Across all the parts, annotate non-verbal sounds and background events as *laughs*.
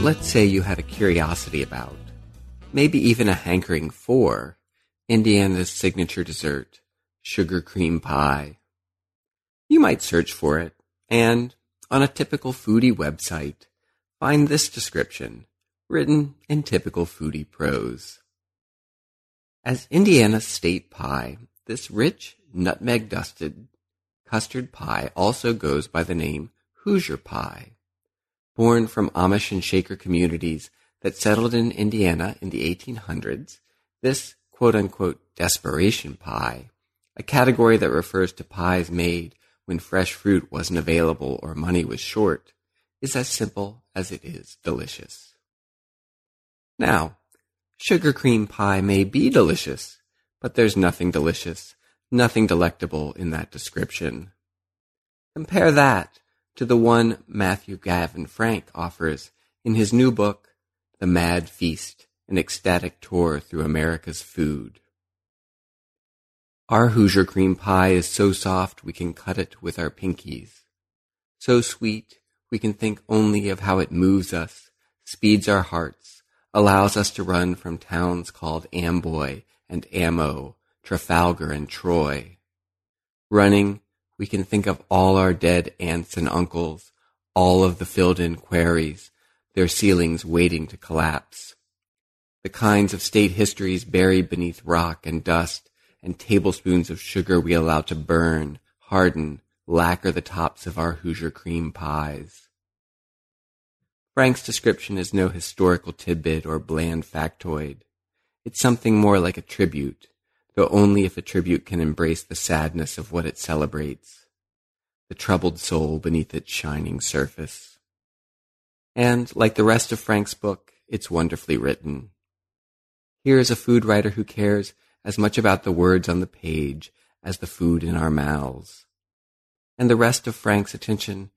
Let's say you had a curiosity about, maybe even a hankering for, Indiana's signature dessert, sugar cream pie. You might search for it, and on a typical foodie website, find this description, written in typical foodie prose. As Indiana's state pie, this rich, nutmeg dusted custard pie also goes by the name Hoosier pie born from Amish and Shaker communities that settled in Indiana in the 1800s, this quote unquote desperation pie, a category that refers to pies made when fresh fruit wasn't available or money was short, is as simple as it is delicious. Now, sugar cream pie may be delicious, but there's nothing delicious, nothing delectable in that description. Compare that to the one Matthew Gavin Frank offers in his new book, The Mad Feast, an ecstatic tour through America's food. Our Hoosier cream pie is so soft we can cut it with our pinkies. So sweet we can think only of how it moves us, speeds our hearts, allows us to run from towns called Amboy and Amo, Trafalgar and Troy. Running we can think of all our dead aunts and uncles, all of the filled in quarries, their ceilings waiting to collapse. The kinds of state histories buried beneath rock and dust, and tablespoons of sugar we allow to burn, harden, lacquer the tops of our Hoosier cream pies. Frank's description is no historical tidbit or bland factoid. It's something more like a tribute, though only if a tribute can embrace the sadness of what it celebrates, the troubled soul beneath its shining surface. And, like the rest of Frank's book, it's wonderfully written. Here is a food writer who cares as much about the words on the page as the food in our mouths. And the rest of Frank's attention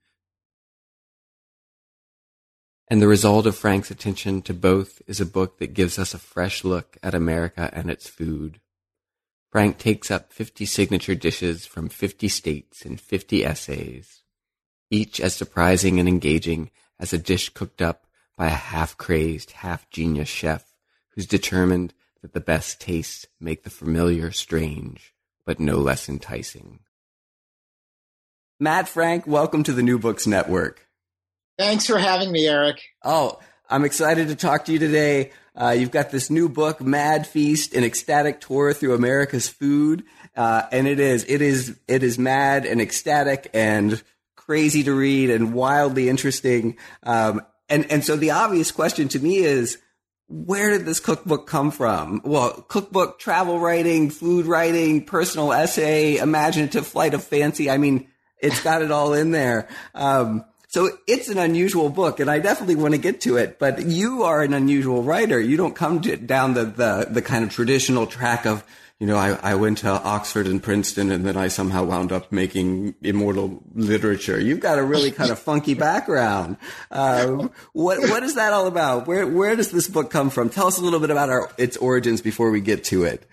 and the result of Frank's attention to both is a book that gives us a fresh look at America and its food. Frank takes up 50 signature dishes from 50 states in 50 essays, each as surprising and engaging as a dish cooked up by a half-crazed, half-genius chef who's determined that the best tastes make the familiar strange, but no less enticing. Matt Frank, welcome to the New Books Network. Thanks for having me, Eric. Oh, I'm excited to talk to you today uh, you've got this new book, Mad Feast, an ecstatic tour through America's food. Uh, and it is, it is, it is mad and ecstatic and crazy to read and wildly interesting. Um, and, and so the obvious question to me is, where did this cookbook come from? Well, cookbook, travel writing, food writing, personal essay, imaginative flight of fancy. I mean, it's got it all in there. Um, so it's an unusual book, and I definitely want to get to it. But you are an unusual writer. You don't come to, down the, the, the kind of traditional track of, you know, I, I went to Oxford and Princeton, and then I somehow wound up making immortal literature. You've got a really kind of funky background. Uh, what what is that all about? Where where does this book come from? Tell us a little bit about our, its origins before we get to it.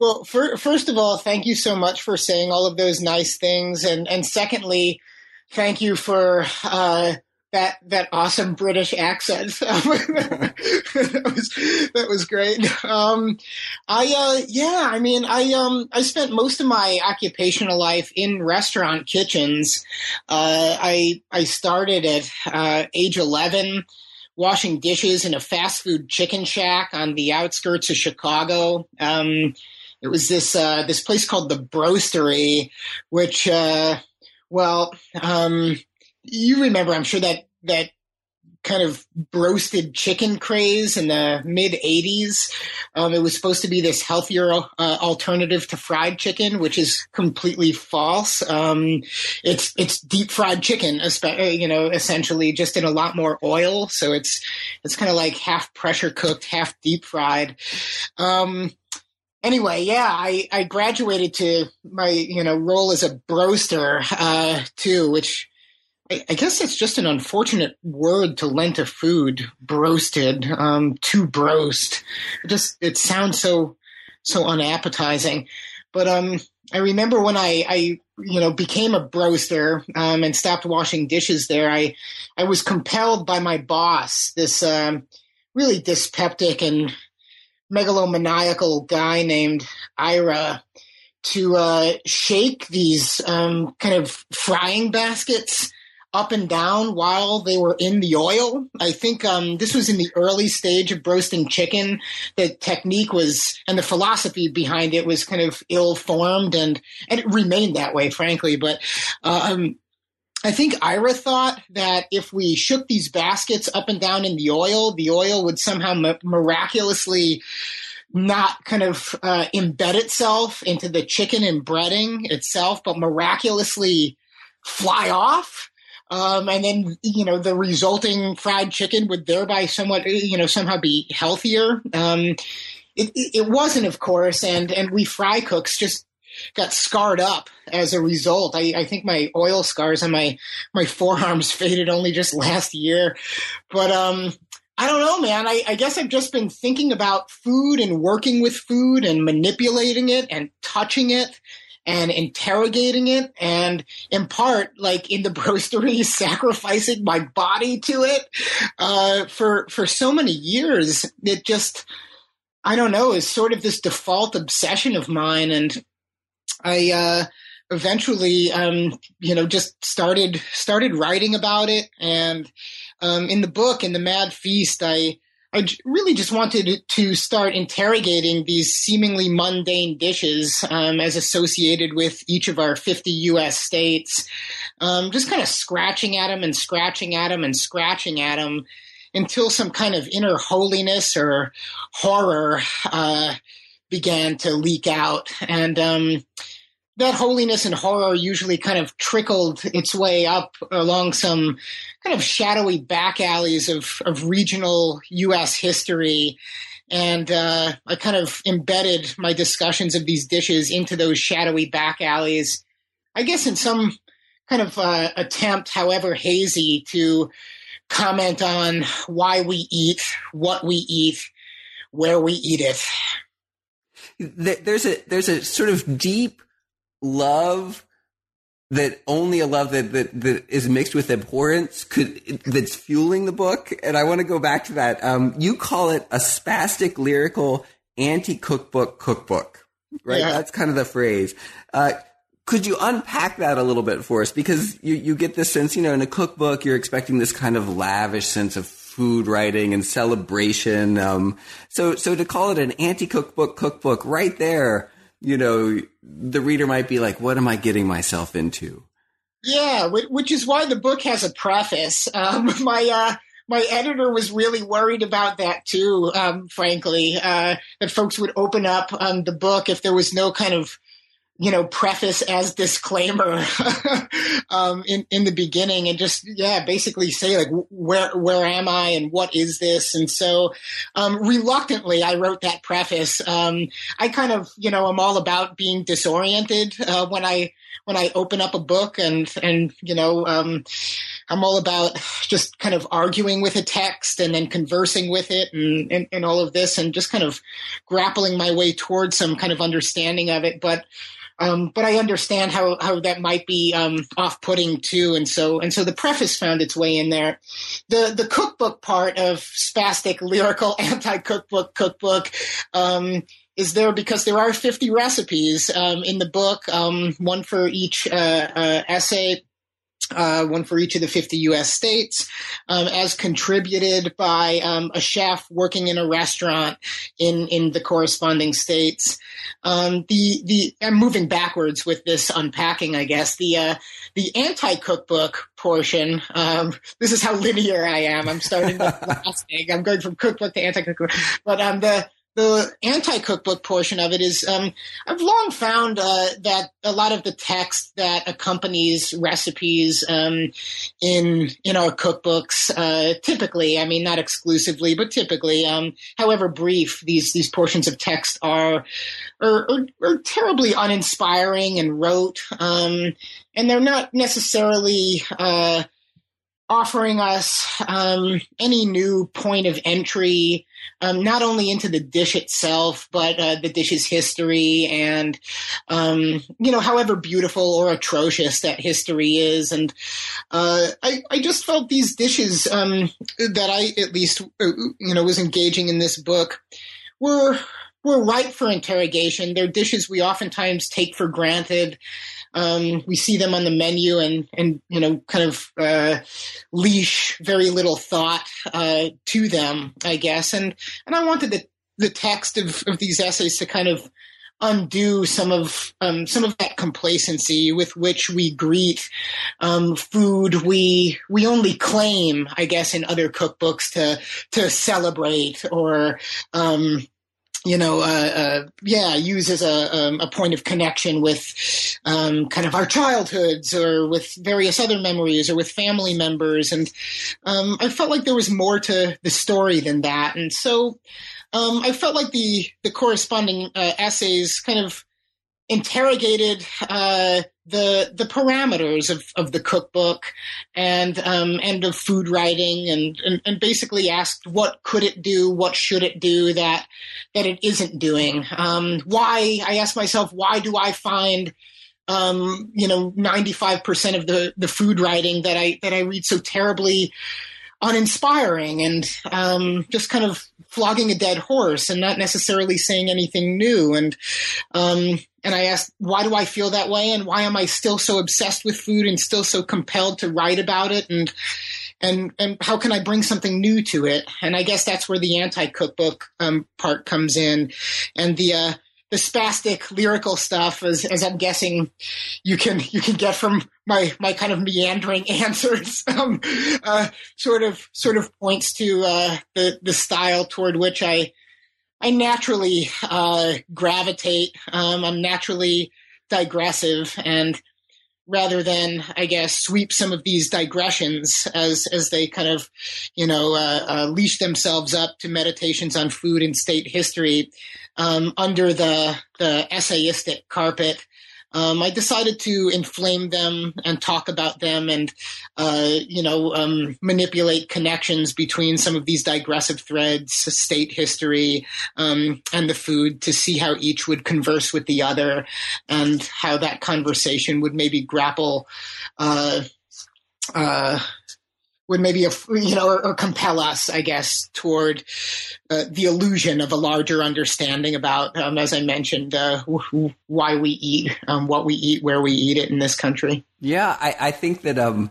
Well, for, first of all, thank you so much for saying all of those nice things, and and secondly thank you for uh, that that awesome British accent. *laughs* that was that was great. Um, I uh, yeah, I mean, I um, I spent most of my occupational life in restaurant kitchens. Uh, I I started at uh, age eleven. Washing dishes in a fast food chicken shack on the outskirts of Chicago. Um, it was this uh, this place called the Broastery, which uh, well, um, you remember, I'm sure that that kind of broasted chicken craze in the mid 80s. Um, it was supposed to be this healthier uh, alternative to fried chicken, which is completely false. Um, it's it's deep fried chicken, you know, essentially just in a lot more oil. So it's it's kind of like half pressure cooked, half deep fried. Um, anyway, yeah, I, I graduated to my you know role as a broaster uh, too, which I, I guess it's just an unfortunate word to lend to food, broasted, um, to broast. It just it sounds so so unappetizing. But um, I remember when I, I you know became a broaster um, and stopped washing dishes there. I I was compelled by my boss, this um, really dyspeptic and megalomaniacal guy named Ira, to uh, shake these um, kind of frying baskets up and down while they were in the oil. I think um, this was in the early stage of roasting chicken. The technique was, and the philosophy behind it was kind of ill formed, and and it remained that way, frankly. But um, I think Ira thought that if we shook these baskets up and down in the oil, the oil would somehow miraculously not kind of uh, embed itself into the chicken and breading itself, but miraculously fly off um, and then, you know, the resulting fried chicken would thereby somewhat, you know, somehow be healthier. Um, it, it wasn't, of course, and, and we fry cooks just got scarred up as a result. I, I, think my oil scars on my my forearms *laughs* faded only just last year, but um, I don't know, man. I, I, guess I've just been thinking about food and working with food and manipulating it and touching it and interrogating it and in part like in the *laughs* broastery sacrificing my body to it uh, for for so many years it just i don't know is sort of this default obsession of mine and i uh, eventually um, you know just started started writing about it. And um, in the book in the mad feast i I really just wanted to start interrogating these seemingly mundane dishes um, as associated with each of our 50 US states, um, just kind of scratching at them and scratching at them and scratching at them until some kind of inner holiness or horror uh, began to leak out. And um, that holiness and horror usually kind of trickled its way up along some kind of shadowy back alleys of, of regional U.S. history. And uh, I kind of embedded my discussions of these dishes into those shadowy back alleys, I guess in some kind of uh, attempt, however hazy, to comment on why we eat, what we eat, where we eat it. There's a there's a sort of deep love that only a love that, that, that is mixed with abhorrence could, that's fueling the book. And I want to go back to that. Um, you call it a spastic lyrical anti-cookbook cookbook, right? Yeah. That's kind of the phrase. Uh, could you unpack that a little bit for us? Because you, you get this sense, you know, in a cookbook, you're expecting this kind of lavish sense of food writing and celebration. Um, so, so to call it an anti-cookbook cookbook right there, you know, the reader might be like, what am I getting myself into? Yeah, which is why the book has a preface. Um, *laughs* my, uh, my editor was really worried about that too, um, frankly, uh, that folks would open up um, the book if there was no kind of you know, preface as disclaimer *laughs* um, in in the beginning, and just yeah, basically say like where where am I and what is this? And so, um, reluctantly, I wrote that preface. Um, I kind of you know I'm all about being disoriented uh, when I when I open up a book, and and you know um, I'm all about just kind of arguing with a text and then conversing with it and, and, and all of this, and just kind of grappling my way towards some kind of understanding of it, but um, but I understand how, how that might be um, off-putting too, and so and so the preface found its way in there. The the cookbook part of spastic lyrical *laughs* anti-cookbook cookbook um, is there because there are 50 recipes um, in the book, um, one for each uh, uh, essay. uh, one for each of the 50 U.S. states, um, as contributed by um, a chef working in a restaurant in in the corresponding states. Um, the the I'm moving backwards with this unpacking, I guess. The uh, the anti cookbook portion. Um, this is how *laughs* linear I am. I'm starting with *laughs* last thing. I'm going from cookbook to anti cookbook, but um, the the anti-cookbook portion of it is um, I've long found uh, that a lot of the text that accompanies recipes um, in in our cookbooks, uh, typically, I mean not exclusively, but typically, um, however brief these these portions of text are, are, are, are terribly uninspiring and rote, um, and they're not necessarily. Uh, offering us um, any new point of entry um, not only into the dish itself, but uh, the dish's history and, um, you know, however beautiful or atrocious that history is. And uh, I, I just felt these dishes um, that I at least, uh, you know, was engaging in this book were were ripe for interrogation. They're dishes we oftentimes take for granted. Um, we see them on the menu and, and you know, kind of uh, leash very little thought uh, to them, I guess. And and I wanted the the text of, of these essays to kind of undo some of um, some of that complacency with which we greet um, food we we only claim, I guess, in other cookbooks to to celebrate or um, you know, uh, uh, yeah, use as a, um, a point of connection with um, kind of our childhoods or with various other memories or with family members. And um, I felt like there was more to the story than that. And so um, I felt like the, the corresponding uh, essays kind of interrogated uh, the the parameters of, of the cookbook and um, and of food writing and, and, and basically asked what could it do, what should it do that that it isn't doing. Um, why I asked myself why do I find um, you know ninety five percent of the the food writing that I that I read so terribly uninspiring and um, just kind of flogging a dead horse and not necessarily saying anything new and um, and I asked, why do I feel that way? And why am I still so obsessed with food and still so compelled to write about it? And, and, and how can I bring something new to it? And I guess that's where the anti cookbook um, part comes in. And the, uh, the spastic lyrical stuff, as, as I'm guessing you can you can get from my my kind of meandering *laughs* answers, um, uh, sort of sort of points to uh, the the style toward which I I naturally uh, gravitate. Um, I'm naturally digressive, and rather than, I guess, sweep some of these digressions as as they kind of, you know, uh, uh, leash themselves up to meditations on food and state history um, under the the essayistic carpet um, I decided to inflame them and talk about them and, uh, you know, um, manipulate connections between some of these digressive threads, state history, um, and the food to see how each would converse with the other and how that conversation would maybe grapple, uh, uh, would maybe you know or, or, compel us, I guess, toward uh, the illusion of a larger understanding about, um, as I mentioned, uh, why we eat, um, what we eat, where we eat it in this country. Yeah, I, I think that um,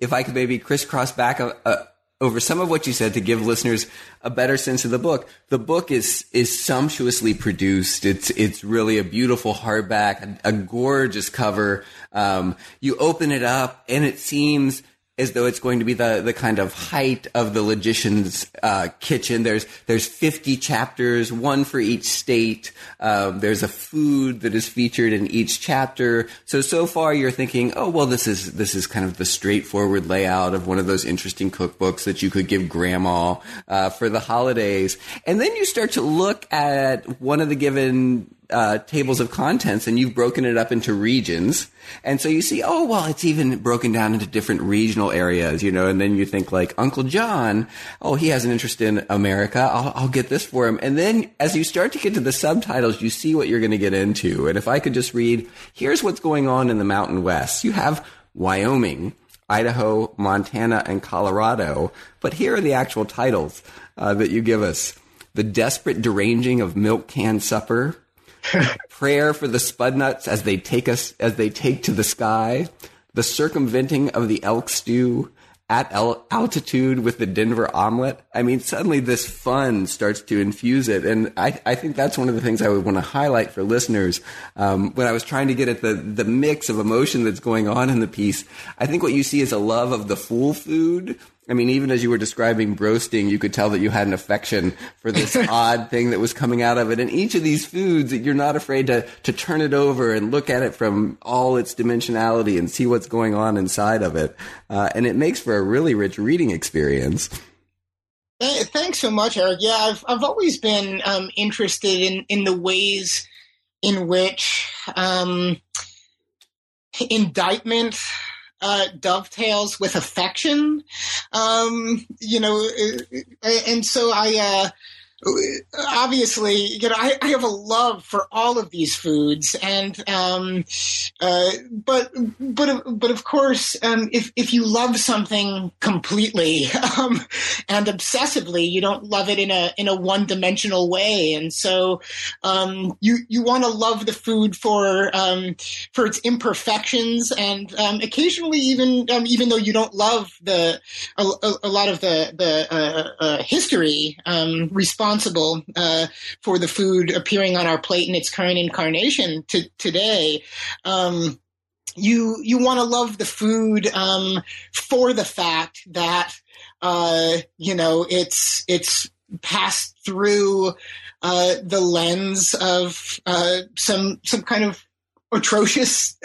if I could maybe crisscross back a, a, over some of what you said to give listeners a better sense of the book. The book is is sumptuously produced. It's it's really a beautiful hardback, a, a gorgeous cover. Um, you open it up, and it seems as though it's going to be the, the kind of height of the logician's uh, kitchen. There's there's 50 chapters, one for each state. Um, there's a food that is featured in each chapter. So so far you're thinking, oh well, this is this is kind of the straightforward layout of one of those interesting cookbooks that you could give grandma uh, for the holidays. And then you start to look at one of the given uh, tables of contents and you've broken it up into regions. And so you see, oh, well, it's even broken down into different regional areas, you know, and then you think like Uncle John, oh, he has an interest in America. I'll, I'll get this for him. And then as you start to get to the subtitles, you see what you're going to get into. And if I could just read, here's what's going on in the Mountain West. You have Wyoming, Idaho, Montana, and Colorado. But here are the actual titles uh, that you give us. The Desperate Deranging of Milk Can Supper, *laughs* prayer for the spud nuts as they take us as they take to the sky, the circumventing of the elk stew, at altitude with the Denver omelet. I mean, suddenly this fun starts to infuse it. And I, I think that's one of the things I would want to highlight for listeners. Um, when I was trying to get at the, the mix of emotion that's going on in the piece, I think what you see is a love of the full food I mean, even as you were describing broasting, you could tell that you had an affection for this *laughs* odd thing that was coming out of it. And each of these foods, you're not afraid to, to turn it over and look at it from all its dimensionality and see what's going on inside of it. Uh, and it makes for a really rich reading experience. Thanks so much, Eric. Yeah, I've I've always been um, interested in in the ways in which um, indictment uh, dovetails with affection. Um, you know, uh, uh, and so I, uh, obviously, you know, I, I, have a love for all of these foods, and um, uh, but but but of course, um, if if you love something completely *laughs* um, and obsessively, you don't love it in a in a one dimensional way, and so um, you you want to love the food for um, for its imperfections, and um, occasionally even even though you don't love the a, a lot of the the uh, uh, history response responsible uh, for the food appearing on our plate in its current incarnation to today. Um, you you want to love the food um, for the fact that uh, you know it's it's passed through uh, the lens of uh, some some kind of atrocious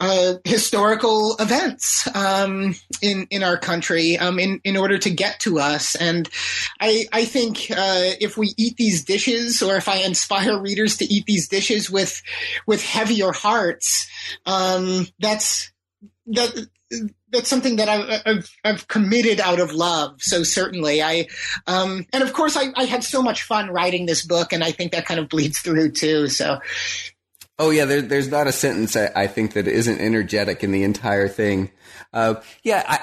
uh, historical events um, in in our country um, in in order to get to us. And I I think uh, if we eat these dishes, or if I inspire readers to eat these dishes with with heavier hearts, um, that's that that's something that I, have I've committed out of love. So certainly, I um, and of course I, I had so much fun writing this book, and I think that kind of bleeds through too. So Oh yeah, there, there's not a sentence I, I, think that isn't energetic in the entire thing. Uh, yeah, I,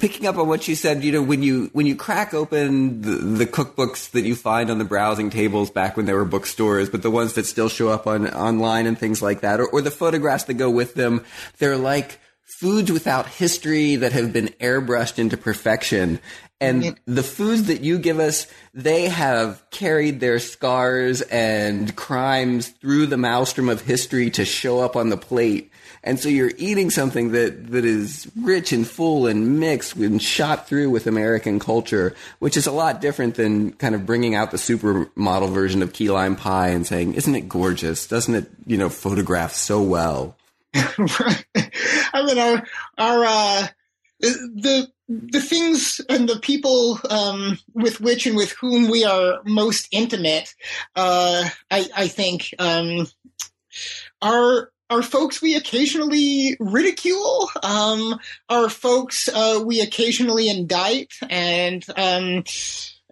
picking up on what you said, you know, when you when you crack open the, the, cookbooks that you find on the browsing tables back when there were bookstores, but the ones that still show up on online and things like that, or, or the photographs that go with them, they're like foods without history that have been airbrushed into perfection. And the foods that you give us, they have carried their scars and crimes through the maelstrom of history to show up on the plate. And so you're eating something that, that is rich and full and mixed and shot through with American culture, which is a lot different than kind of bringing out the supermodel version of key lime pie and saying, isn't it gorgeous? Doesn't it, you know, photograph so well? *laughs* I mean, our, our, uh, the the things and the people um, with which and with whom we are most intimate, uh, I, I, think, um, are are folks we occasionally ridicule, um, are folks uh, we occasionally indict, and um,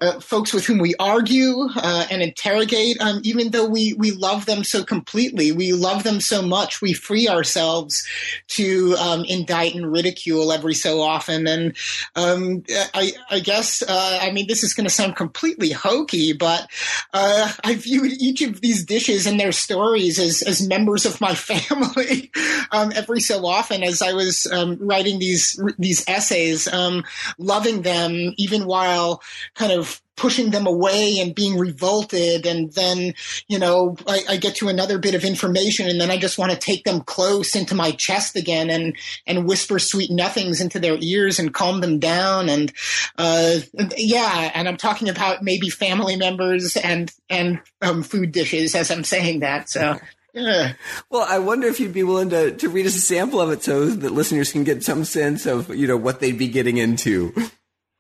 uh, folks with whom we argue uh, and interrogate, um, even though we, we love them so completely. We love them so much. We free ourselves to um, indict and ridicule every so often. And um, I, I, guess, uh, I mean, this is going to sound completely hokey, but uh, I viewed each of these dishes and their stories as, as members of my *laughs* family um, every so often as I was um, writing these, these essays, um, loving them even while kind of pushing them away and being revolted. And then, you know, I, I, get to another bit of information and then I just want to take them close into my chest again and, and whisper sweet nothings into their ears and calm them down. And, uh, yeah. And I'm talking about maybe family members and, and, um, food dishes as I'm saying that. So. Yeah. Well, I wonder if you'd be willing to, to read us a sample of it so that listeners can get some sense of, you know, what they'd be getting into.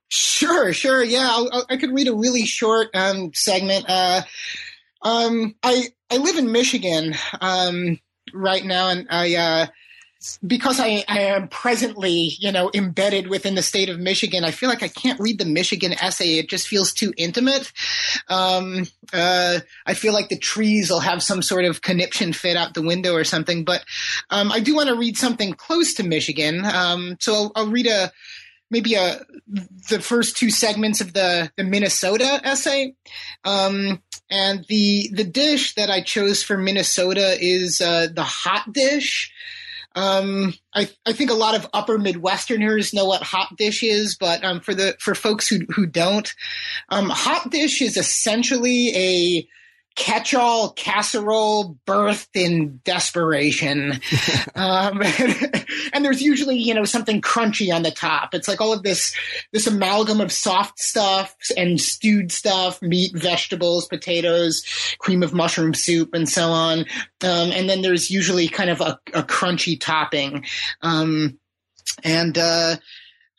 Sure, sure. Yeah, I'll, i could read a really short um, segment. Uh, um, I I live in Michigan um, right now, and I uh, because I, I am presently you know embedded within the state of Michigan. I feel like I can't read the Michigan essay; it just feels too intimate. Um, uh, I feel like the trees will have some sort of conniption fit out the window or something. But um, I do want to read something close to Michigan, um, so I'll, I'll read a maybe a uh, the first two segments of the the Minnesota essay. Um, and the the dish that I chose for Minnesota is uh, the hot dish. Um, I, I think a lot of upper Midwesterners know what hot dish is, but um, for the for folks who who don't, um, hot dish is essentially a catch-all casserole birthed in desperation. *laughs* um, and, *laughs* and, there's usually, you know, something crunchy on the top. It's like all of this, this amalgam of soft stuff and stewed stuff, meat, vegetables, potatoes, cream of mushroom soup, and so on. Um, and then there's usually kind of a, a crunchy topping. Um, and, uh,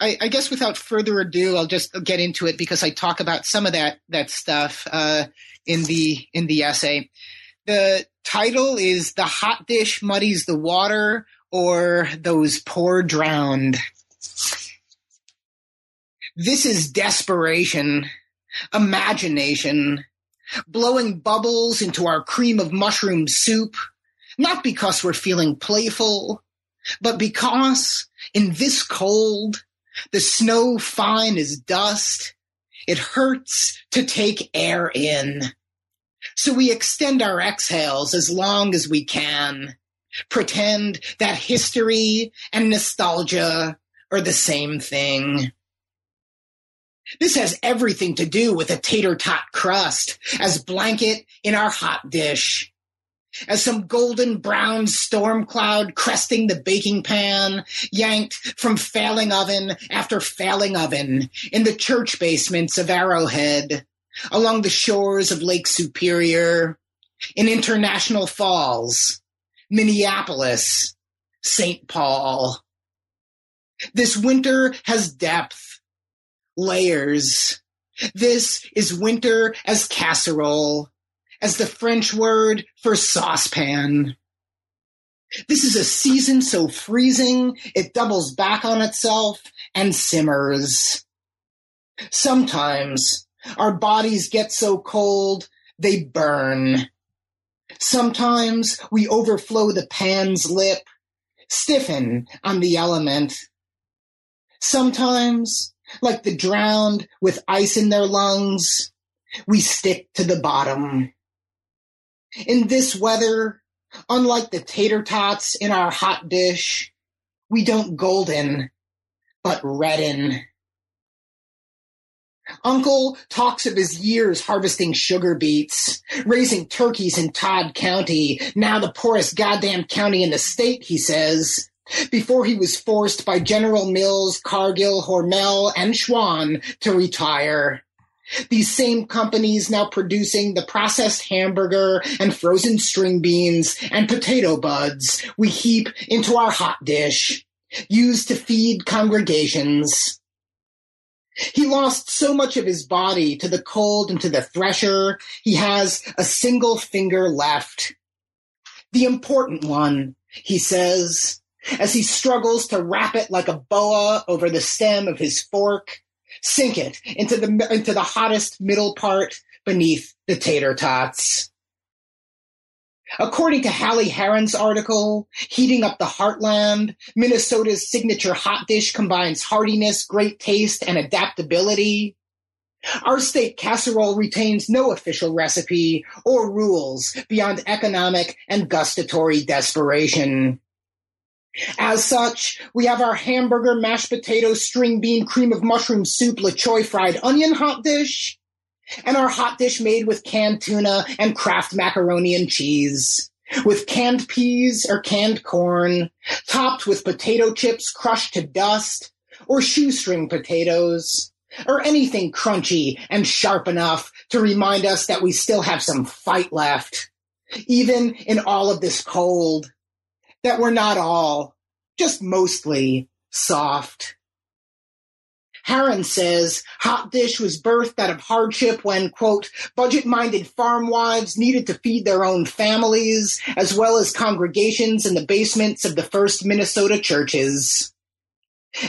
I, I, guess without further ado, I'll just get into it because I talk about some of that that stuff. Uh, in the in the essay. The title is "The Hot Dish Muddies the Water" or "Those Poor Drowned." This is desperation, imagination, blowing bubbles into our cream of mushroom soup, not because we're feeling playful, but because in this cold, the snow fine as dust, it hurts to take air in. So we extend our exhales as long as we can. Pretend that history and nostalgia are the same thing. This has everything to do with a tater tot crust as blanket in our hot dish. As some golden brown storm cloud cresting the baking pan, yanked from failing oven after failing oven in the church basements of Arrowhead, along the shores of Lake Superior, in International Falls, Minneapolis, St. Paul. This winter has depth, layers. This is winter as casserole, as the French word for saucepan. This is a season so freezing it doubles back on itself and simmers. Sometimes our bodies get so cold, they burn. Sometimes we overflow the pan's lip, stiffen on the element. Sometimes, like the drowned with ice in their lungs, we stick to the bottom. In this weather, unlike the tater tots in our hot dish, we don't golden, but redden. Uncle talks of his years harvesting sugar beets, raising turkeys in Todd County, now the poorest goddamn county in the state, he says, before he was forced by General Mills, Cargill, Hormel, and Schwan to retire. These same companies now producing the processed hamburger and frozen string beans and potato buds we heap into our hot dish, used to feed congregations. He lost so much of his body to the cold and to the thresher, he has a single finger left. The important one, he says, as he struggles to wrap it like a boa over the stem of his fork, sink it into the, into the hottest middle part beneath the tater tots. According to Hallie Herron's article, Heating Up the Heartland, Minnesota's signature hot dish combines heartiness, great taste, and adaptability. Our state casserole retains no official recipe or rules beyond economic and gustatory desperation. As such, we have our hamburger, mashed potato, string bean, cream of mushroom soup, La Choy fried onion hot dish, and our hot dish made with canned tuna and Kraft macaroni and cheese, with canned peas or canned corn, topped with potato chips crushed to dust, or shoestring potatoes, or anything crunchy and sharp enough to remind us that we still have some fight left, even in all of this cold, that we're not all, just mostly, soft. Herron says Hot Dish was birthed out of hardship when, quote, budget minded farm wives needed to feed their own families, as well as congregations in the basements of the first Minnesota churches.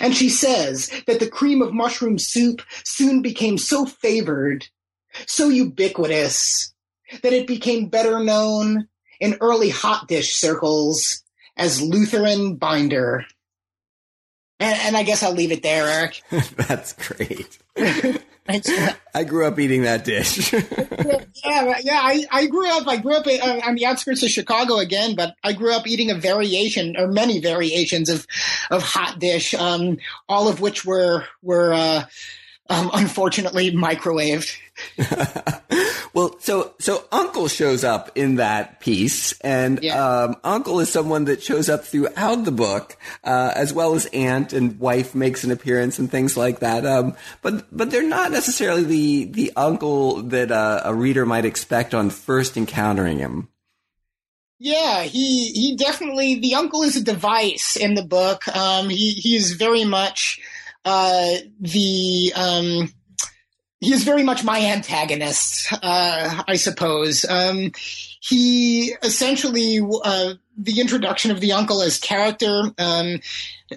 And she says that the cream of mushroom soup soon became so favored, so ubiquitous, that it became better known in early hot dish circles as Lutheran binder. And, and I guess I'll leave it there, Eric. *laughs* That's great. I grew up eating that dish. yeah, yeah, yeah. I, I grew up. I grew up uh, on the outskirts of Chicago again, but I grew up eating a variation or many variations of of hot dish, um, all of which were were uh, um, unfortunately microwaved. *laughs* well, so so Uncle shows up in that piece, and yeah. um, Uncle is someone that shows up throughout the book, uh, as well as Aunt and wife makes an appearance and things like that. Um, but but they're not necessarily the the uncle that uh, a reader might expect on first encountering him. Yeah, he he definitely the uncle is a device in the book. Um, he he is very much uh, the um, he is very much my antagonist, uh, I suppose. Um, he essentially uh, the introduction of the uncle as character, um,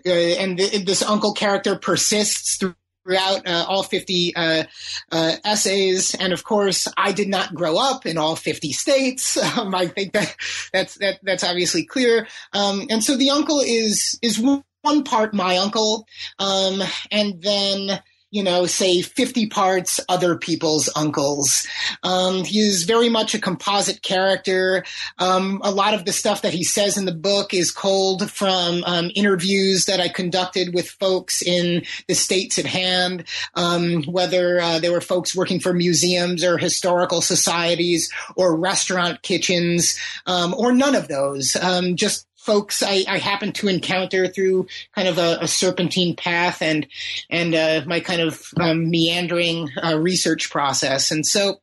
uh, and th- this uncle character persists throughout uh, all 50 uh, uh, essays. And of course, I did not grow up in all 50 states. *laughs* Um, I think that that's, that, that's obviously clear. Um, and so the uncle is, is one part my uncle, um, and then you know, say 50 parts other people's uncles. Um, he is very much a composite character. Um, a lot of the stuff that he says in the book is culled from um, interviews that I conducted with folks in the states at hand, um, whether uh, they were folks working for museums or historical societies or restaurant kitchens um, or none of those. Um, just folks I, I happen to encounter through kind of a, a serpentine path and and uh, my kind of um, meandering uh, research process. And so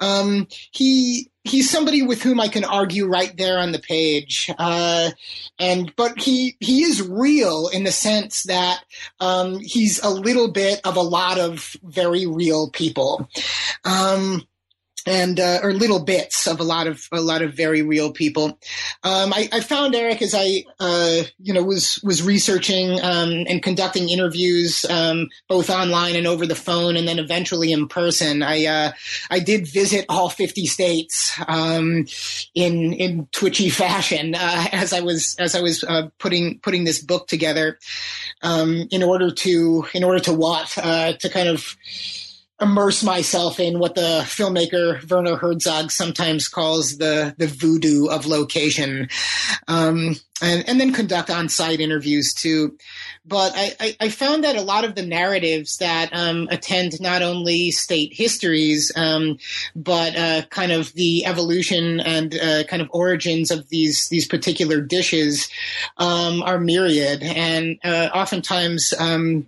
um, he he's somebody with whom I can argue right there on the page. Uh, and but he he is real in the sense that um, he's a little bit of a lot of very real people. Um, and uh, or little bits of a lot of a lot of very real people. Um, I, I, found Eric as I uh, you know was was researching um, and conducting interviews um, both online and over the phone, and then eventually in person. I uh, I did visit all fifty states um, in in twitchy fashion uh, as I was as I was uh, putting putting this book together um, in order to in order to what uh, to kind of immerse myself in what the filmmaker Werner Herzog sometimes calls the the voodoo of location, um, and and then conduct on site interviews too. But I, I, I, found that a lot of the narratives that um, attend not only state histories, um, but uh, kind of the evolution and uh, kind of origins of these these particular dishes um, are myriad, and uh, oftentimes um,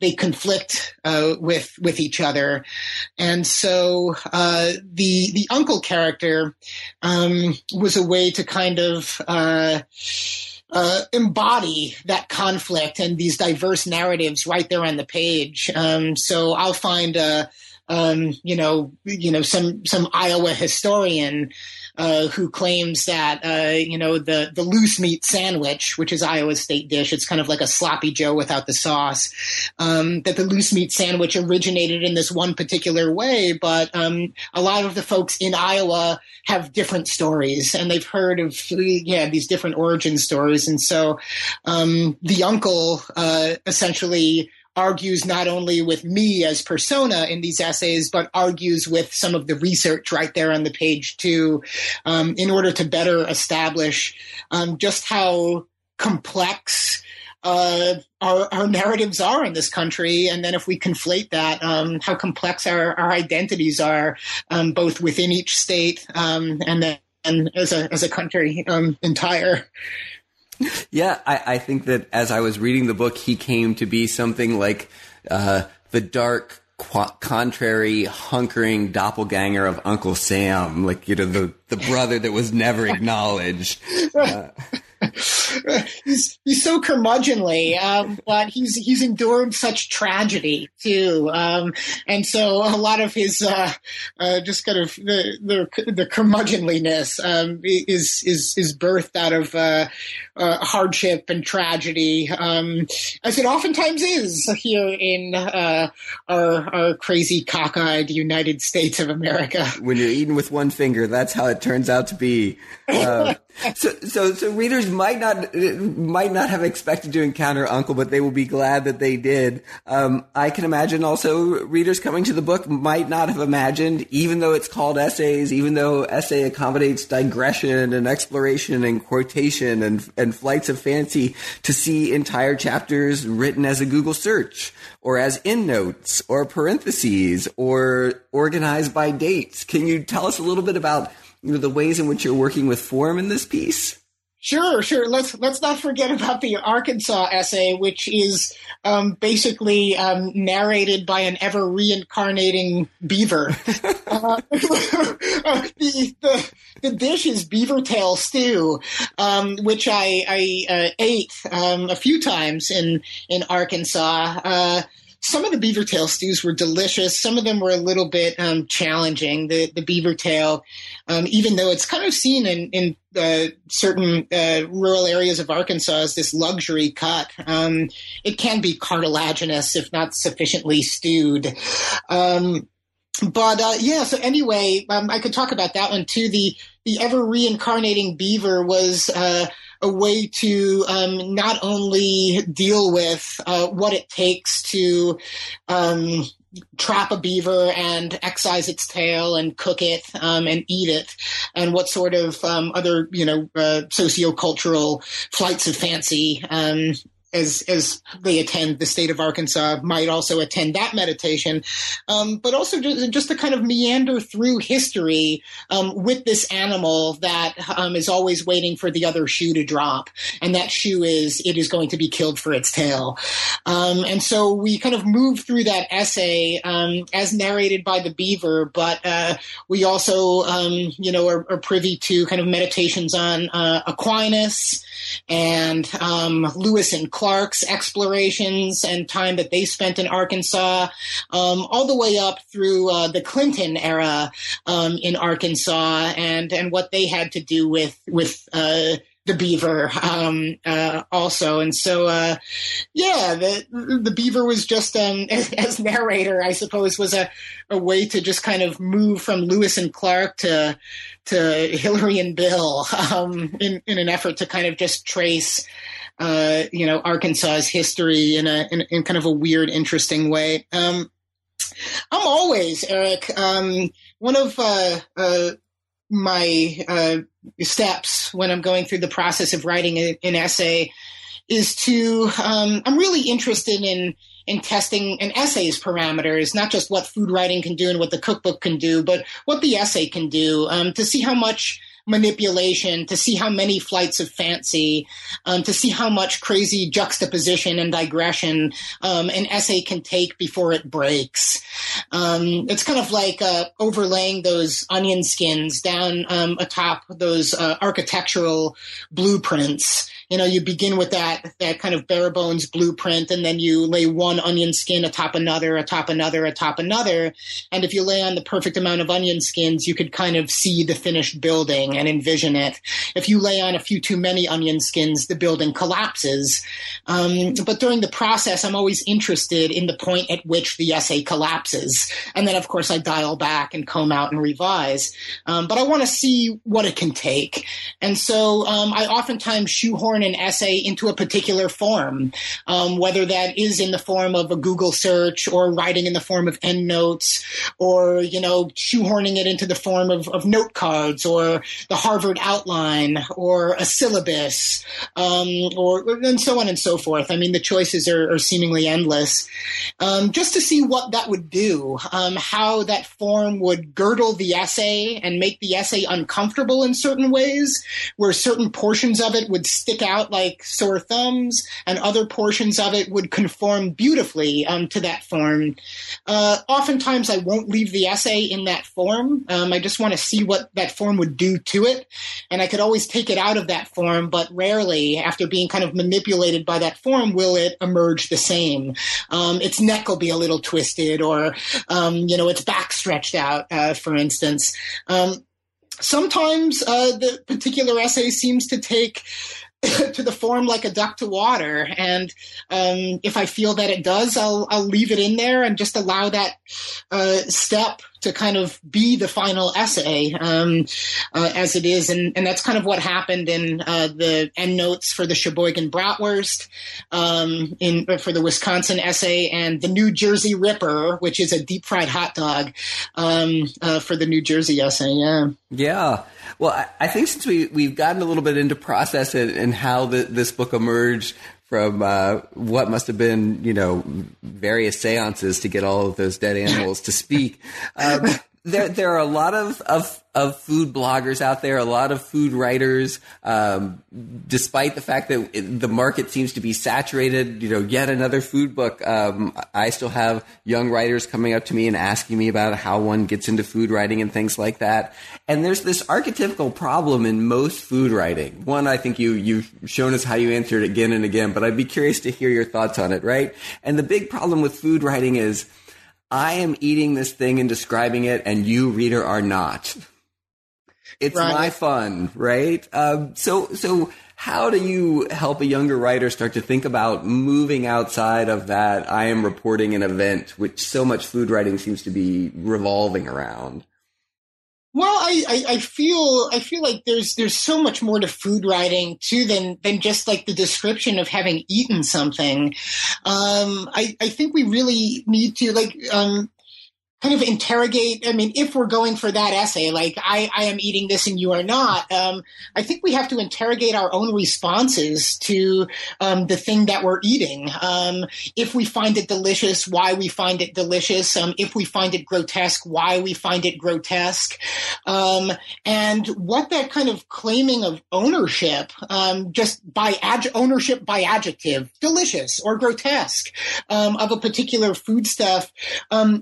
they conflict uh, with with each other, and so uh, the the uncle character um, was a way to kind of. Uh, uh, embody that conflict and these diverse narratives right there on the page. Um, so I'll find a, um, you know, you know, some some Iowa historian uh, who claims that uh, you know the the loose meat sandwich, which is Iowa's state dish, it's kind of like a sloppy Joe without the sauce. Um, that the loose meat sandwich originated in this one particular way, but um, a lot of the folks in Iowa have different stories, and they've heard of yeah these different origin stories, and so um, the uncle uh, essentially argues not only with me as persona in these essays, but argues with some of the research right there on the page too, um, in order to better establish um, just how complex uh, our, our, narratives are in this country, and then if we conflate that, um, how complex our, our identities are, um, both within each state um, and then and as a as a country um, entire. Yeah, I, I, think that as I was reading the book, he came to be something like uh, the dark, qu- contrary, hunkering doppelganger of Uncle Sam, like you know the the brother that was never acknowledged. *laughs* Uh, *laughs* he's he's so curmudgeonly, um, *laughs* but he's he's endured such tragedy too, um, and so a lot of his uh, uh, just kind of the the, the curmudgeonliness um, is is is birthed out of uh, uh hardship and tragedy, um, as it oftentimes is here in uh, our our crazy cockeyed United States of America. When you're eating with one finger, that's how it turns out to be. *laughs* So, so, so readers might not might not have expected to encounter Uncle, but they will be glad that they did. Um, I can imagine also readers coming to the book might not have imagined, even though it's called essays, even though essay accommodates digression and exploration and quotation and and flights of fancy, to see entire chapters written as a Google search or as endnotes or parentheses or organized by dates. Can you tell us a little bit about the ways in which you're working with form in this piece? Sure, sure. Let's let's not forget about the Arkansas essay, which is um, basically um, narrated by an ever reincarnating beaver. *laughs* *laughs* uh, the, the, the dish is beaver tail stew, um, which I, I uh, ate um, a few times in in Arkansas. Uh, some of the beaver tail stews were delicious. Some of them were a little bit um, challenging. The the beaver tail, um, even though it's kind of seen in in uh, certain uh, rural areas of Arkansas as this luxury cut, um, it can be cartilaginous if not sufficiently stewed. Um, but uh, yeah, so anyway, um, I could talk about that one too. The the ever reincarnating beaver was uh, a way to um, not only deal with uh, what it takes to um, trap a beaver and excise its tail and cook it um, and eat it, and what sort of um, other you know uh, sociocultural flights of fancy um, as as they attend the state of Arkansas might also attend that meditation, um, but also just, just, to kind of meander through history um, with this animal that um, is always waiting for the other shoe to drop, and that shoe is it is going to be killed for its tail, um, and so we kind of move through that essay um, as narrated by the beaver, but uh, we also um, you know are, are, privy to kind of meditations on uh, Aquinas and Lewis and Clark's explorations and time that they spent in Arkansas, um, all the way up through uh, the Clinton era um, in Arkansas, and and what they had to do with with uh, the beaver um, uh, also. And so uh, yeah the the beaver was just um, *laughs* as, as, narrator i suppose was a, a way to just kind of move from lewis and clark to to hillary and bill um, in, in an effort to kind of just trace uh, you know, Arkansas's history in a in, in, kind of a weird, interesting way. Um, I'm always Eric. Um, one of uh, uh, my uh, steps when I'm going through the process of writing an essay is to. Um, I'm really interested in in testing an essay's parameters, not just what food writing can do and what the cookbook can do, but what the essay can do um, to see how much manipulation, to see how many flights of fancy, um, to see how much crazy juxtaposition and digression um, an essay can take before it breaks. Um, it's kind of like uh, overlaying those onion skins down um, atop those uh, architectural blueprints you know, you begin with that that kind of bare bones blueprint, and then you lay one onion skin atop another, atop another, atop another. And if you lay on the perfect amount of onion skins, you could kind of see the finished building and envision it. If you lay on a few too many onion skins, the building collapses. Um, but during the process, I'm always interested in the point at which the essay collapses, and then of course I dial back and comb out and revise. Um, but I want to see what it can take, and so um, I oftentimes shoehorn shoehorn an essay into a particular form, um, whether that is in the form of a Google search or writing in the form of endnotes or, you know, shoehorning it into the form of, of note cards or the Harvard outline or a syllabus, um, or and so on and so forth. I mean, the choices are, are seemingly endless. Um, just to see what that would do, um, how that form would girdle the essay and make the essay uncomfortable in certain ways, where certain portions of it would stick out like sore thumbs, and other portions of it would conform beautifully um, to that form. Uh, oftentimes, I won't leave the essay in that form. Um, I just want to see what that form would do to it, and I could always take it out of that form, but rarely, after being kind of manipulated by that form, will it emerge the same. Um, its neck will be a little twisted, or um, you know, its back stretched out, uh, for instance um, sometimes uh, the particular essay seems to take *laughs* to the form like a duck to water. And um, if I feel that it does, I'll I'll leave it in there and just allow that uh, step to kind of be the final essay um, uh, as it is, and, and that's kind of what happened in uh, the end notes for the Sheboygan Bratwurst, um, in for the Wisconsin essay, and the New Jersey Ripper, which is a deep fried hot dog, um, uh, for the New Jersey essay. Yeah. Yeah. Well, I, I, think since we we've gotten a little bit into process and, and how the, this book emerged from uh, what must have been, you know, various seances to get all of those dead animals to speak. Um, there, there are a lot of, of, of food bloggers out there, a lot of food writers. Um, despite the fact that it, the market seems to be saturated, you know, yet another food book. Um, I still have young writers coming up to me and asking me about how one gets into food writing and things like that. And there's this archetypical problem in most food writing. One, I think you you've shown us how you answered it again and again, but I'd be curious to hear your thoughts on it. Right? And the big problem with food writing is I am eating this thing and describing it, and you, reader, are not. It's right. my fun, right? Um, so, so how do you help a younger writer start to think about moving outside of that? I am reporting an event, which so much food writing seems to be revolving around. Well, I, I, I, feel I feel like there's there's so much more to food writing too than than just like the description of having eaten something. Um, I I think we really need to like um, kind of interrogate. I mean, if we're going for that essay, like I, I am eating this and you are not, um, I think we have to interrogate our own responses to um, the thing that we're eating. Um, if we find it delicious, why we find it delicious. Um, if we find it grotesque, why we find it grotesque. Um, and what that kind of claiming of ownership, um, just by ad- ownership by adjective, delicious or grotesque, of a particular foodstuff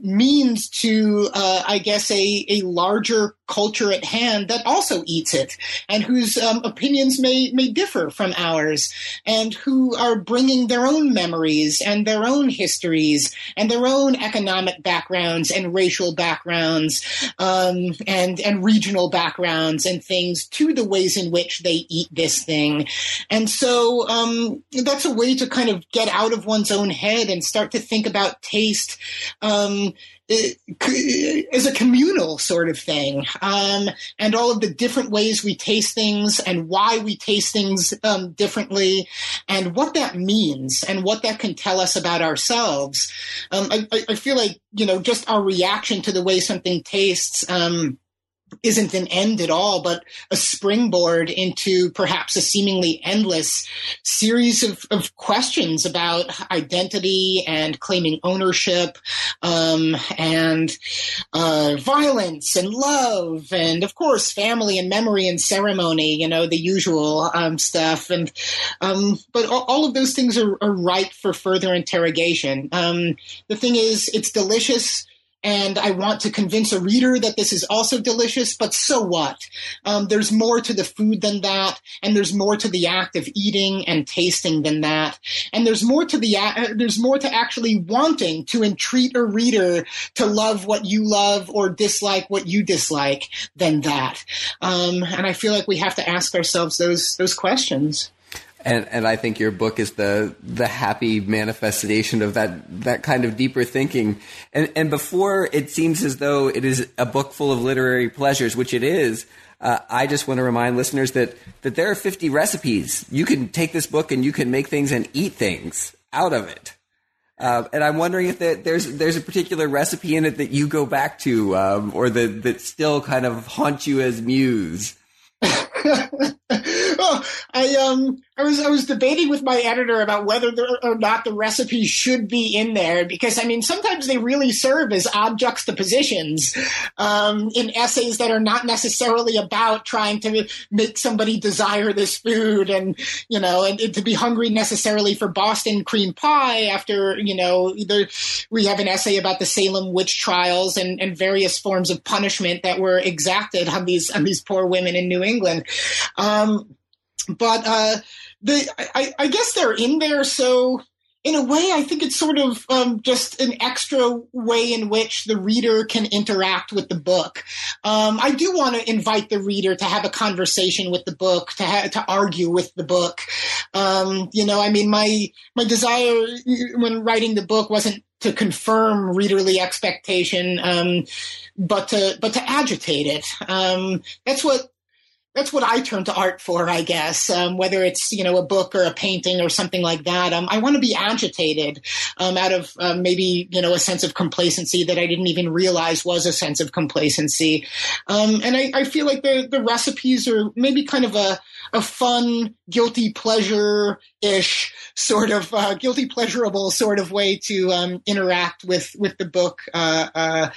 means to, uh, I guess, a, a larger culture at hand that also eats it and whose um, opinions may, may differ from ours and who are bringing their own memories and their own histories and their own economic backgrounds and racial backgrounds um, and, and regional backgrounds and things to the ways in which they eat this thing. And so um, that's a way to kind of get out of one's own head and start to think about taste um, is a communal sort of thing, um, and all of the different ways we taste things and why we taste things um, differently, and what that means and what that can tell us about ourselves. Um, I, I, feel like you know just our reaction to the way something tastes um, isn't an end at all, but a springboard into perhaps a seemingly endless series of, of questions about identity and claiming ownership, um, and uh, violence and love, and of course, family and memory and ceremony. You know, the usual um, stuff. And um, but all, all, of those things are, are ripe for further interrogation. Um, the thing is, it's delicious and I want to convince a reader that this is also delicious, but so what? Um, there's more to the food than that, and there's more to the act of eating and tasting than that, and there's more to the uh, there's more to actually wanting to entreat a reader to love what you love or dislike what you dislike than that. Um, and I feel like we have to ask ourselves those those questions and and I think your book is the the happy manifestation of that that kind of deeper thinking. And and before it seems as though it is a book full of literary pleasures, which it is. Uh, I just want to remind listeners that that there are 50 recipes. You can take this book and you can make things and eat things out of it. Uh, and I'm wondering if there's there's a particular recipe in it that you go back to, um, or that that still kind of haunts you as muse. *laughs* oh, I um I was I was debating with my editor about whether or not the recipes should be in there because I mean sometimes they really serve as odd juxtapositions um, in essays that are not necessarily about trying to make somebody desire this food and you know and, and to be hungry necessarily for Boston cream pie after you know either we have an essay about the Salem witch trials and, and various forms of punishment that were exacted on these on these poor women in New England. Um, but uh, the I, I, guess they're in there. So in a way, I think it's sort of um, just an extra way in which the reader can interact with the book. Um, I do want to invite the reader to have a conversation with the book, to ha- to argue with the book. Um, you know, I mean, my my desire when writing the book wasn't to confirm readerly expectation, um, but to but to agitate it. Um, that's what that's what I turn to art for, I guess. Um, whether it's you know a book or a painting or something like that, um, I want to be agitated um, out of uh, maybe you know a sense of complacency that I didn't even realize was a sense of complacency. Um, and I, I, feel like the the recipes are maybe kind of a a fun, guilty pleasure ish sort of uh, guilty pleasurable sort of way to um, interact with with the book. Uh, uh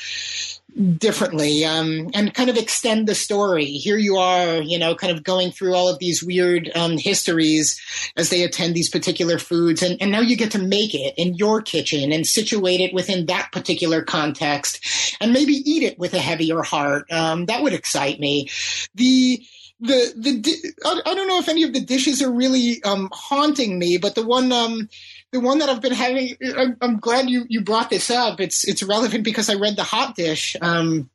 differently um, and kind of extend the story. Here you are, you know, kind of going through all of these weird um, histories as they attend these particular foods. And, and now you get to make it in your kitchen and situate it within that particular context and maybe eat it with a heavier heart. Um, that would excite me. The the the I don't know if any of the dishes are really um, haunting me, but the one um, the one that I've been having. I'm, I'm, glad you you brought this up. It's it's relevant because I read the hot dish um,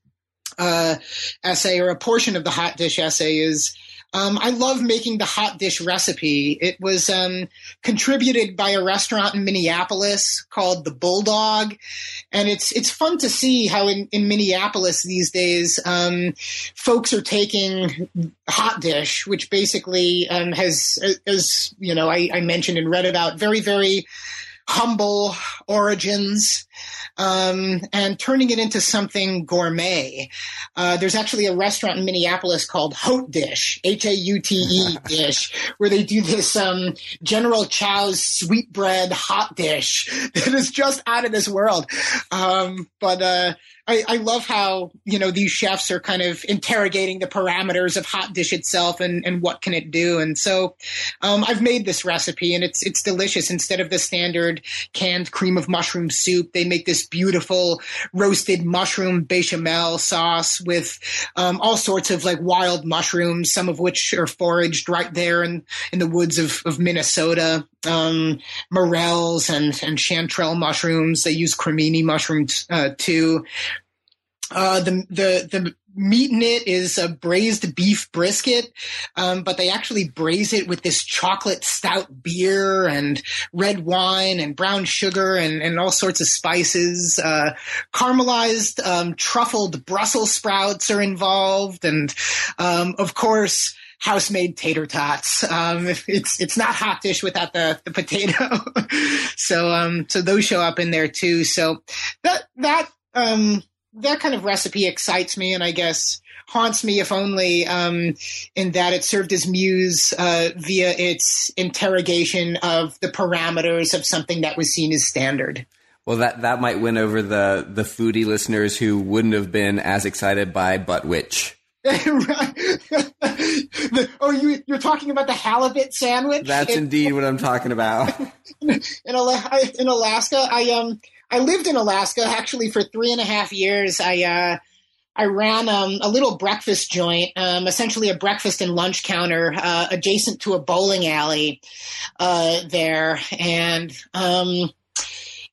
uh, essay or a portion of the hot dish essay is um, I love making the hot dish recipe. It was um, contributed by a restaurant in Minneapolis called the Bulldog, and it's it's fun to see how in, in Minneapolis these days um, folks are taking hot dish, which basically um, has, as you know, I, I mentioned and read about, very very humble origins um, and turning it into something gourmet. Uh, there's actually a restaurant in Minneapolis called Haute Dish, H A U T E *laughs* dish, where they do this um, General Chow's sweetbread hot dish *laughs* that is just out of this world. Um, but uh, I, I, love how you know these chefs are kind of interrogating the parameters of hot dish itself and, and what can it do. And so um, I've made this recipe and it's it's delicious. Instead of the standard canned cream of mushroom soup, they make this beautiful roasted mushroom bechamel sauce with um, all sorts of like wild mushrooms, some of which are foraged right there in in the woods of, of Minnesota. Um, morels and and chanterelle mushrooms. They use cremini mushrooms uh, too. Uh, the the the meat in it is a braised beef brisket, um, but they actually braise it with this chocolate stout beer and red wine and brown sugar and, and all sorts of spices. Uh, caramelized um, truffled Brussels sprouts are involved, and um, of course house made tater tots. Um, *laughs* it's it's not hot dish without the the potato. *laughs* so um so those show up in there too. So that that um that kind of recipe excites me and I guess haunts me if only um, in that it served as muse uh, via its interrogation of the parameters of something that was seen as standard. Well, that, that might win over the, the foodie listeners who wouldn't have been as excited by Butt Witch. *laughs* the, oh, you, you're talking about the halibut sandwich? That's it, indeed what I'm talking about. *laughs* in, in Alaska, I um I lived in Alaska actually for three and a half years. I uh, I ran um, a little breakfast joint, um, essentially a breakfast and lunch counter uh, adjacent to a bowling alley uh, there, and um,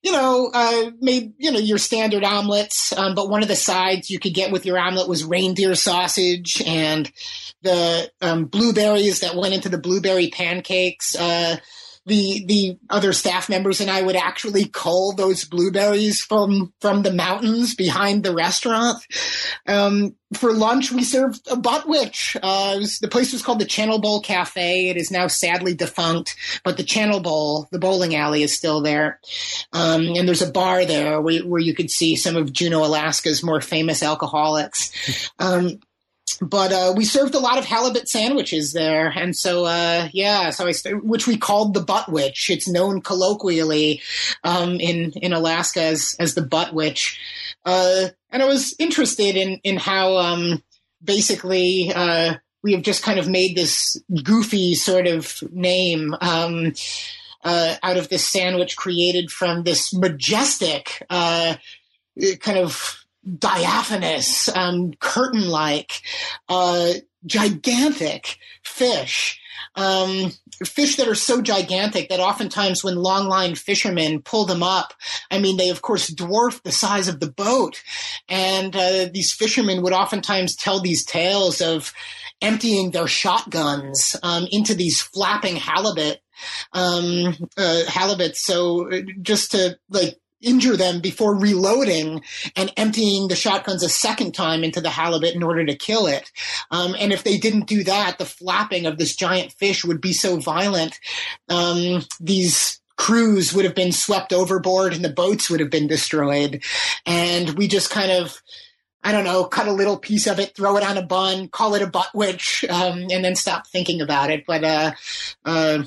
you know, uh, made you know your standard omelets, um, but one of the sides you could get with your omelet was reindeer sausage and the um, blueberries that went into the blueberry pancakes. Uh, the the other staff members and I would actually cull those blueberries from from the mountains behind the restaurant. Um, for lunch, we served a butt witch. Uh, was, the place was called the Channel Bowl Cafe. It is now sadly defunct, but the Channel Bowl, the bowling alley, is still there. Um, and there's a bar there where, where you could see some of Juneau, Alaska's more famous alcoholics. Um, but uh, we served a lot of halibut sandwiches there, and so uh, yeah, so I st- which we called the butt witch. It's known colloquially um, in in Alaska as as the butt witch, uh, and I was interested in in how um, basically uh, we have just kind of made this goofy sort of name. Um, uh, out of this sandwich created from this majestic uh, kind of diaphanous, um, curtain-like, uh, gigantic fish. Um, fish that are so gigantic that oftentimes when longline fishermen pull them up, I mean, they of course dwarf the size of the boat. And uh, these fishermen would oftentimes tell these tales of emptying their shotguns um, into these flapping halibut um, uh, halibut. So uh, just to like injure them before reloading and emptying the shotguns a second time into the halibut in order to kill it. Um, and if they didn't do that, the flapping of this giant fish would be so violent. Um, these crews would have been swept overboard and the boats would have been destroyed. And we just kind of, I don't know, cut a little piece of it, throw it on a bun, call it a butt witch, um, and then stop thinking about it. But, uh, uh,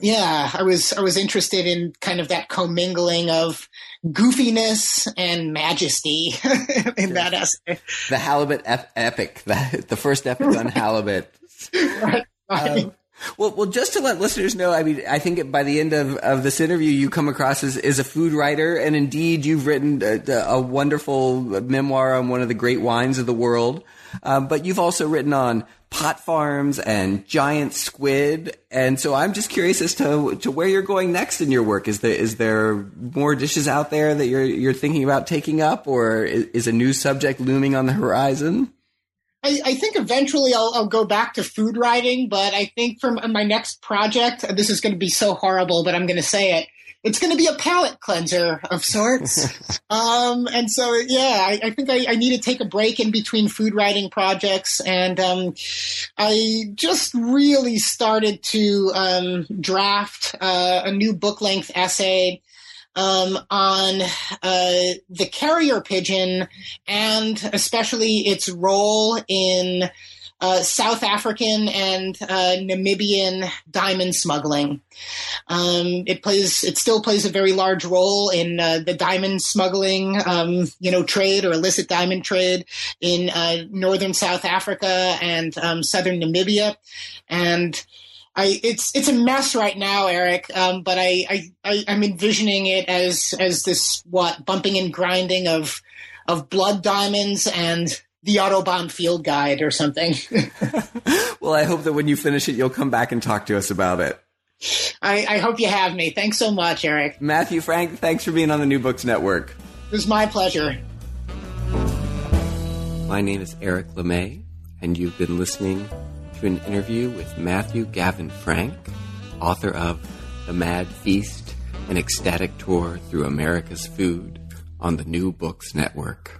yeah, I was I was interested in kind of that commingling of goofiness and majesty *laughs* in that essay. The halibut ep- epic, the, the first epic on halibut. right. Um, well, well, just to let listeners know, I mean, I think by the end of, of this interview, you come across as, as a food writer, and indeed, you've written a, a wonderful memoir on one of the great wines of the world. Um, but you've also written on pot farms and giant squid. And so I'm just curious as to to where you're going next in your work. Is there is there more dishes out there that you're you're thinking about taking up, or is, is a new subject looming on the horizon? I, I think eventually I'll, I'll, go back to food writing, but I think for my next project, this is going to be so horrible, but I'm going to say it it's going to be a palate cleanser of sorts. *laughs* um, and so, yeah, I, I think I, I, need to take a break in between food writing projects. And um, I just really started to um, draft uh, a new book length essay um, on uh, the carrier pigeon and especially its role in uh, South African and uh, Namibian diamond smuggling. Um, it plays, it still plays a very large role in uh, the diamond smuggling, um, you know, trade or illicit diamond trade in uh, northern South Africa and um, southern Namibia, and. I, it's it's a mess right now, Eric. Um, but I, I, am envisioning it as as this what bumping and grinding of of blood diamonds and the Audubon Field Guide or something. *laughs* well, I hope that when you finish it, you'll come back and talk to us about it. I, I hope you have me. Thanks so much, Eric. Matthew Frank, thanks for being on the New Books Network. It was my pleasure. My name is Eric LeMay, and you've been listening to an interview with Matthew Gavin Frank, author of The Mad Feast, an ecstatic tour through America's food on the New Books Network.